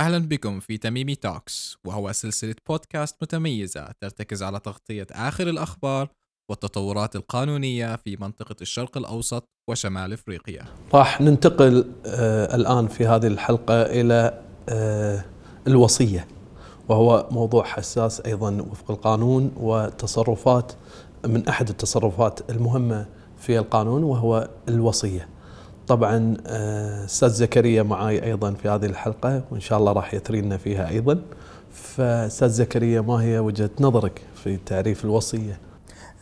أهلا بكم في تميمي توكس وهو سلسلة بودكاست متميزة ترتكز على تغطية آخر الأخبار والتطورات القانونية في منطقة الشرق الأوسط وشمال أفريقيا. راح ننتقل آه الآن في هذه الحلقة إلى آه الوصية وهو موضوع حساس أيضا وفق القانون وتصرفات من أحد التصرفات المهمة في القانون وهو الوصية. طبعا آه، أستاذ زكريا معي أيضا في هذه الحلقة وإن شاء الله راح يثري لنا فيها أيضا فأستاذ زكريا ما هي وجهة نظرك في تعريف الوصية؟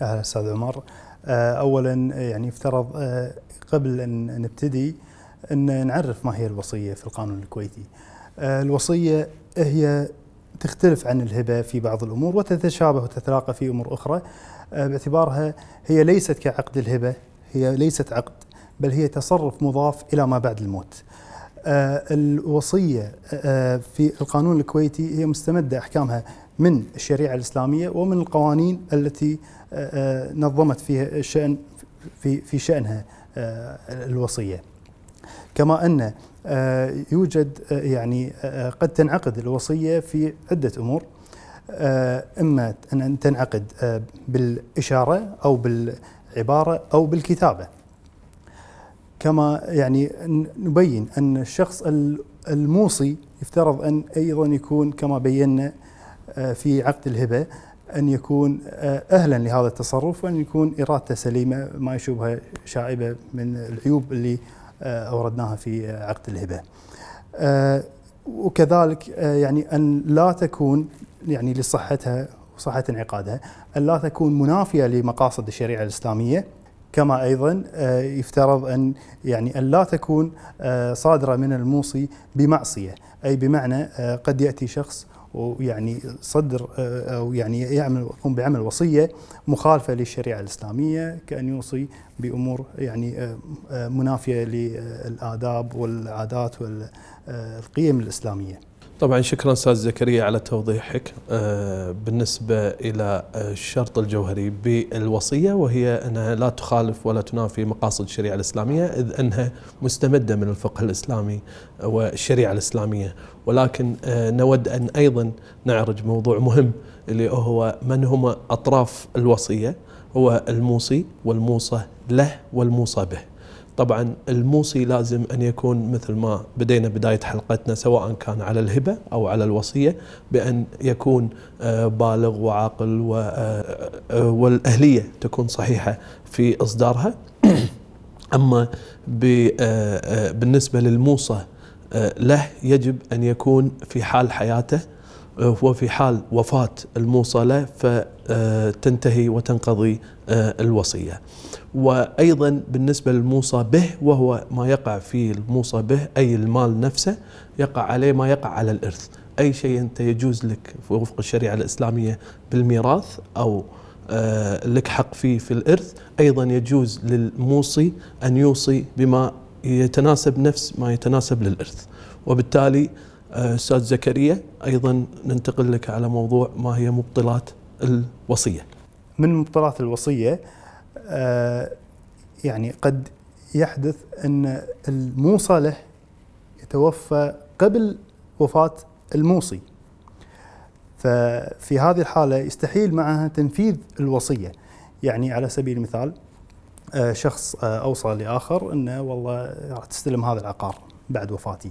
أهلا أستاذ عمر آه، اولا يعني يفترض آه، قبل أن نبتدي أن نعرف ما هي الوصية في القانون الكويتي. الوصية هي تختلف عن الهبة في بعض الأمور وتتشابه وتتلاقى في أمور أخرى باعتبارها هي ليست كعقد الهبة هي ليست عقد بل هي تصرف مضاف إلى ما بعد الموت. آه، الوصية آه، في القانون الكويتي هي مستمدة أحكامها من الشريعة الإسلامية ومن القوانين التي آه، نظمت فيها الشأن في في شأنها الوصية. كما أن يوجد يعني قد تنعقد الوصية في عدة أمور. إما أن تنعقد بالإشارة أو بالعبارة أو بالكتابة. كما يعني نبين أن الشخص الموصي يفترض أن أيضا يكون كما بينا آه، في عقد الهبة أن يكون آه، أهلا لهذا التصرف وأن يكون إرادته سليمة ما يشوبها شائبة من العيوب اللي آه، أوردناها في عقد الهبة. وكذلك يعني أن لا تكون يعني لصحتها وصحة انعقادها أن لا تكون منافية لمقاصد الشريعة الإسلامية كما أيضا آه، يفترض أن يعني أن لا تكون آه، صادرة من الموصي بمعصية أي بمعنى آه، قد يأتي شخص ويعني صدر أو يعني يعمل يقوم بعمل وصية مخالفة للشريعة الإسلامية كأن يوصي بأمور يعني منافية للآداب والعادات والقيم الإسلامية. طبعا شكرا أستاذ زكريا على توضيحك. آه، بالنسبة إلى الشرط الجوهري بالوصية وهي انها لا تخالف ولا تنافي مقاصد الشريعة الإسلامية إذ أنها مستمدة من الفقه الإسلامي والشريعة الإسلامية. ولكن آه، نود أن أيضا نعرج موضوع مهم اللي هو من هم أطراف الوصية؟ هو الموصي والموصى له والموصى به. طبعا الموصي لازم أن يكون مثل ما بدينا بداية حلقتنا سواء كان على الهبة أو على الوصية بأن يكون آه، بالغ وعاقل آه، آه، والأهلية تكون صحيحة في إصدارها. أما بالنسبة للموصى له يجب أن يكون في حال حياته وفي حال وفاة الموصى فتنتهي وتنقضي الوصية. وأيضا بالنسبة للموصى به وهو ما يقع في الموصى به أي المال نفسه يقع عليه ما يقع على الإرث، أي شيء أنت يجوز لك وفق الشريعة الإسلامية بالميراث أو آه، لك حق فيه في الإرث، أيضا يجوز للموصي أن يوصي بما يتناسب نفس ما يتناسب للإرث، وبالتالي آه، أستاذ زكريا أيضا ننتقل لك على موضوع ما هي مبطلات الوصية. من مبطلات الوصية آه، يعني قد يحدث أن الموصى له يتوفى قبل وفاة الموصي. ففي هذه الحالة يستحيل معها تنفيذ الوصية. يعني على سبيل المثال آه، شخص آه، أوصى لآخر انه والله راح تستلم هذا العقار بعد وفاتي.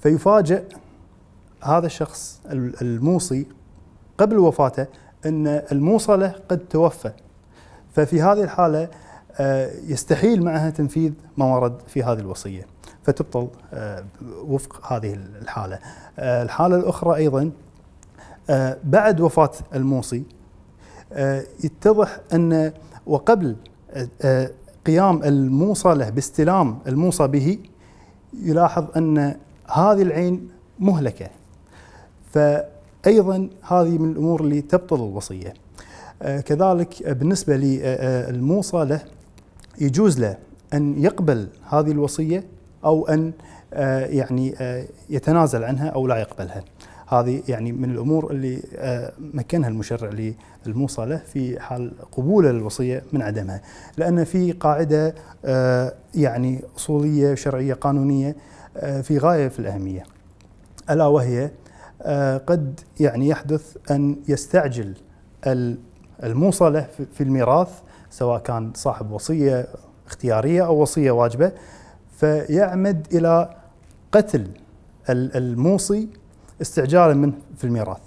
فيفاجئ هذا الشخص الموصي قبل وفاته إن الموصى له قد توفى. ففي هذه الحالة آه، يستحيل معها تنفيذ ما ورد في هذه الوصية. فتبطل آه، وفق هذه الحالة. آه، الحالة الأخرى أيضا بعد وفاة الموصي يتضح أن وقبل قيام الموصى له باستلام الموصى به يلاحظ أن هذه العين مهلكة. فأيضا هذه من الأمور اللي تبطل الوصية. آه، كذلك بالنسبة للموصى له يجوز له أن يقبل هذه الوصية أو أن آه، يعني آه، يتنازل عنها أو لا يقبلها. هذه يعني من الأمور اللي مكنها المشرع للموصى له في حال قبول الوصية من عدمها. لأن في قاعدة يعني أصولية شرعية قانونية في غاية في الأهمية. ألا وهي آه، قد يعني يحدث أن يستعجل ال- الموصى له في- الميراث سواء كان صاحب وصية اختيارية أو وصية واجبة فيعمد إلى قتل ال- الموصي استعجالا منه في الميراث.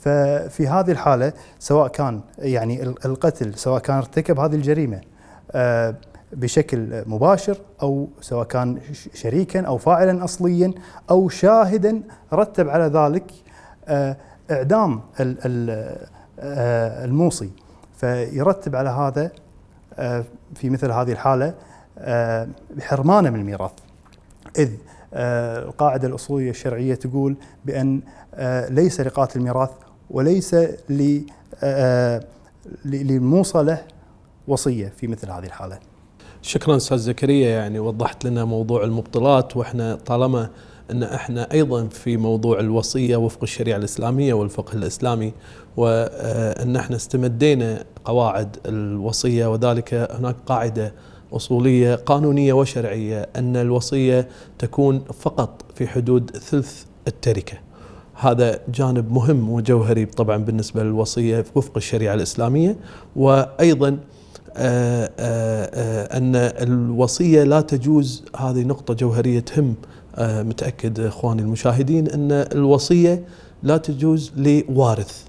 ففي هذه الحالة سواء كان يعني ال- القتل سواء كان ارتكب هذه الجريمة آه، بشكل مباشر أو سواء كان شريكا أو فاعلا اصليا أو شاهدا رتب على ذلك آه، إعدام آه، الموصي فيرتب على هذا آه، في مثل هذه الحالة بحرمانة من الميراث إذ القاعدة الأصولية الشرعية تقول بأن ليس لقاتل الميراث وليس للموصى له وصية في مثل هذه الحالة. شكرا أستاذ زكريا يعني وضحت لنا موضوع المبطلات وإحنا طالما إن إحنا أيضا في موضوع الوصية وفق الشريعة الإسلامية والفقه الإسلامي وإن إحنا استمدينا قواعد الوصية وذلك هناك قاعدة أصولية قانونية وشرعية أن الوصية تكون فقط في حدود ثلث التركة. هذا جانب مهم وجوهري طبعا بالنسبة للوصية وفق الشريعة الإسلامية وأيضا آه، آه، آه، أن الوصية لا تجوز. هذه نقطة جوهرية تهم متأكد إخواني المشاهدين أن الوصية لا تجوز لوارث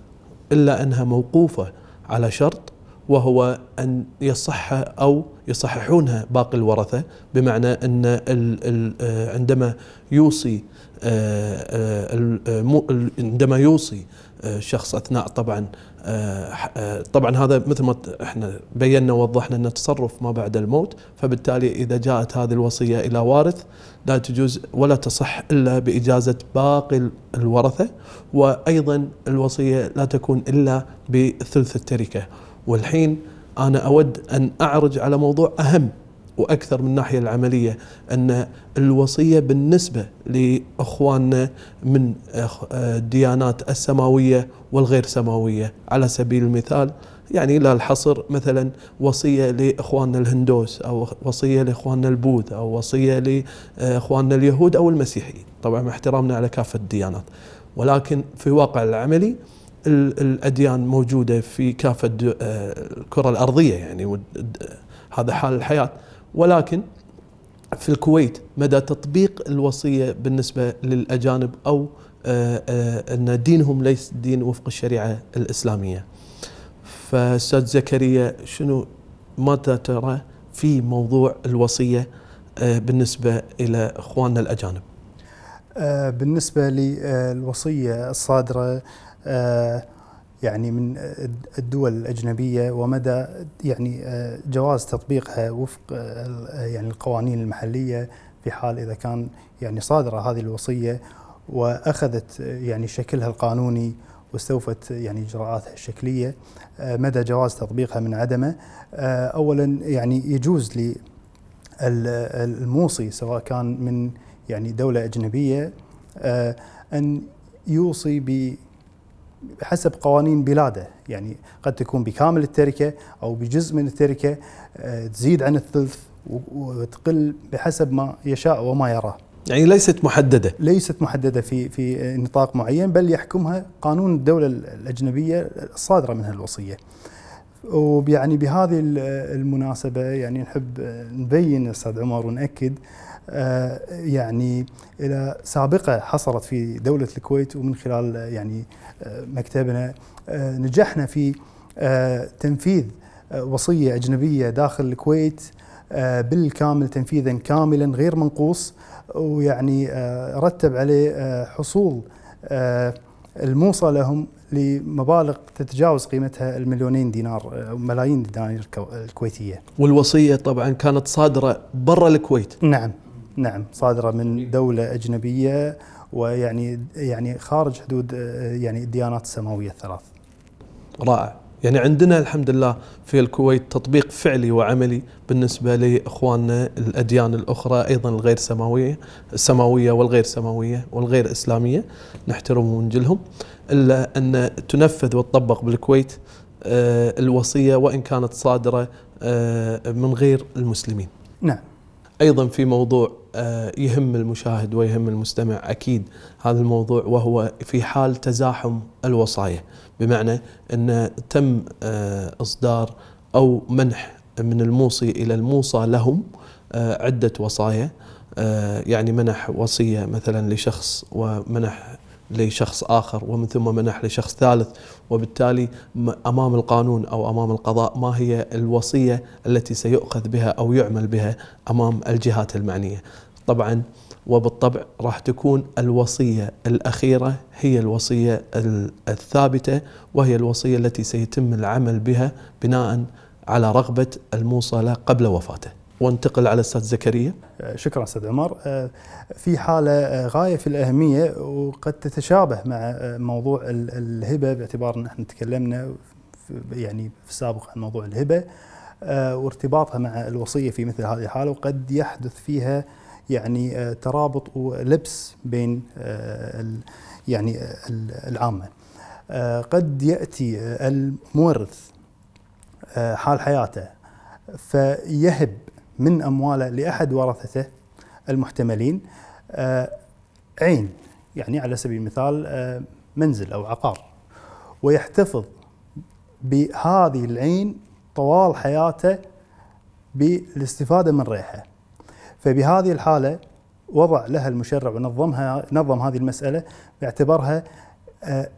إلا أنها موقوفة على شرط وهو أن يصح أو يصححونها باقي الورثة بمعنى آه، عندما يوصي عندما يوصي شخص أثناء طبعا آه، طبعا هذا مثل ما إحنا بينا ووضحنا انه تصرف ما بعد الموت فبالتالي إذا جاءت هذه الوصية إلى وارث لا تجوز ولا تصح إلا بإجازة باقي ال- الورثة وأيضا الوصية لا تكون إلا بثلث التركة. والحين أنا أود أن أعرج على موضوع أهم وأكثر من الناحية العملية أن الوصية بالنسبة لإخواننا من الديانات السماوية والغير سماوية. على سبيل المثال يعني لا الحصر مثلا وصية لإخواننا الهندوس أو وصية لإخواننا البوذ أو وصية لإخواننا اليهود أو المسيحيين. طبعا احترامنا على كافة الديانات. ولكن في واقع العملي ال- الأديان موجودة في كافة آه، الكرة الأرضية يعني ود- هذا حال الحياة. ولكن في الكويت مدى تطبيق الوصية بالنسبة للأجانب أو آه، آه، أن دينهم ليس دين وفق الشريعة الإسلامية. فأستاذ زكريا شنو ماذا ترى في موضوع الوصية آه، بالنسبة إلى إخواننا الأجانب؟ آه، بالنسبة للوصية الصادرة يعني من الدول الأجنبية ومدى يعني آه، جواز تطبيقها وفق آه، يعني القوانين المحلية في حال إذا كان يعني صادرة هذه الوصية وأخذت آه، يعني شكلها القانوني واستوفت يعني إجراءاتها الشكلية آه، مدى جواز تطبيقها من عدمه. أولا يعني يجوز للموصي سواء كان من يعني دولة أجنبية آه، أن يوصي ب بحسب قوانين بلاده. يعني قد تكون بكامل التركة أو بجزء من التركة آه، تزيد عن الثلث وتقل بحسب ما يشاء وما يراه يعني ليست محددة. ليست محددة في في نطاق معين بل يحكمها قانون الدولة الأجنبية الصادرة منها الوصية. ويعني بهذه ال- المناسبة يعني نحب نبين أستاذ عمر ونأكد يعني إلى سابقة حصلت في دولة الكويت ومن خلال آه، يعني آه، مكتبنا. آه، نجحنا في آه، تنفيذ آه، وصية أجنبية داخل الكويت آه، بالكامل تنفيذا كاملا غير منقوص ويعني آه، رتب عليه آه، حصول آه، الموصى لهم لمبالغ تتجاوز قيمتها المليونين دينار آه، ملايين الدنانير الكو- الكويتية. والوصية طبعا كانت صادرة برا الكويت. نعم. نعم صادرة من دولة أجنبية ويعني يعني خارج حدود يعني الديانات السماوية الثلاث. رائع. يعني عندنا الحمد لله في الكويت تطبيق فعلي وعملي بالنسبة لإخواننا الأديان الأخرى أيضا الغير سماوية السماوية والغير سماوية والغير إسلامية نحترمهم ونجلهم إلا أن تنفذ وتطبق بالكويت آه، الوصية وإن كانت صادرة آه، من غير المسلمين. نعم. أيضا في موضوع آه، يهم المشاهد ويهم المستمع أكيد هذا الموضوع وهو في حال تزاحم الوصايا. بمعنى أن تم آه، إصدار أو منح من الموصي إلى الموصى لهم آه، عدة وصايا يعني منح وصية مثلا لشخص ومنح لشخص آخر ومن ثم منح لشخص ثالث وبالتالي أمام القانون أو أمام القضاء ما هي الوصية التي سيؤخذ بها أو يعمل بها أمام الجهات المعنية. طبعا وبالطبع راح تكون الوصية الأخيرة هي الوصية الثابتة وهي الوصية التي سيتم العمل بها بناء على رغبة الموصلة قبل وفاته. وانتقل على أستاذ زكريا. شكرا أستاذ عمر. آه، في حالة آه، غاية في الأهمية وقد تتشابه مع آه، موضوع الهبة باعتبار إن إحنا تكلمنا يعني في السابق عن موضوع الهبة وارتباطها مع الوصية في مثل هذه الحالة وقد يحدث فيها يعني ترابط ولبس بين يعني العامة. قد يأتي المورث حال حياته فيهب من أمواله لأحد ورثته المحتملين آه، عين يعني على سبيل المثال آه، منزل أو عقار. ويحتفظ بهذه العين طوال حياته بالاستفادة من ريحه. فبهذه الحالة وضع لها المشرع ونظمها نظم هذه المسألة باعتبارها آه،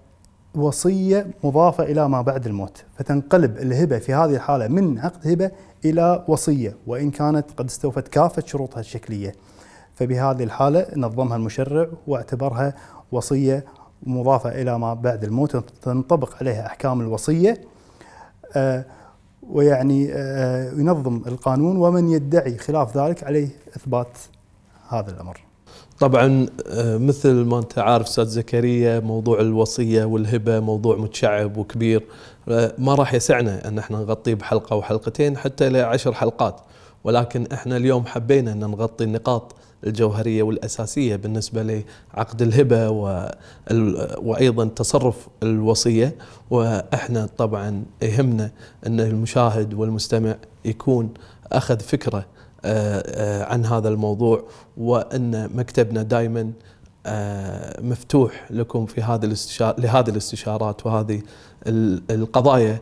وصية مضافة إلى ما بعد الموت. فتنقلب الهبة في هذه الحالة من عقد هبة إلى وصية وإن كانت قد استوفت كافة شروطها الشكلية. فبهذه الحالة نظمها المشرع واعتبرها وصية مضافة إلى ما بعد الموت تنطبق عليها أحكام الوصية آه ويعني آه ينظم القانون ومن يدعي خلاف ذلك عليه إثبات هذا الأمر. طبعا آه، مثل ما أنت عارف أستاذ زكريا موضوع الوصية والهبة موضوع متشعب وكبير. ما راح يسعنا أن إحنا نغطيه بحلقة وحلقتين حتى لعشر حلقات. ولكن إحنا اليوم حبينا أن نغطي النقاط الجوهرية والأساسية بالنسبة لعقد الهبة وأيضا تصرف الوصية. وإحنا طبعا يهمنا أن المشاهد والمستمع يكون أخذ فكرة آه، آه، عن هذا الموضوع. وأن مكتبنا دائما مفتوح لكم في هذه الاستشار لهذه الاستشارات وهذه القضايا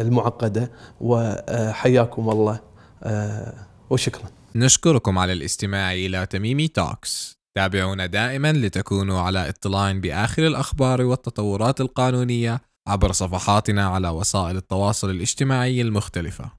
المعقدة وحياكم الله وشكرا. نشكركم على الاستماع إلى تميمي توكس. تابعونا دائما لتكونوا على اطلاع بآخر الأخبار والتطورات القانونية عبر صفحاتنا على وسائل التواصل الاجتماعي المختلفة.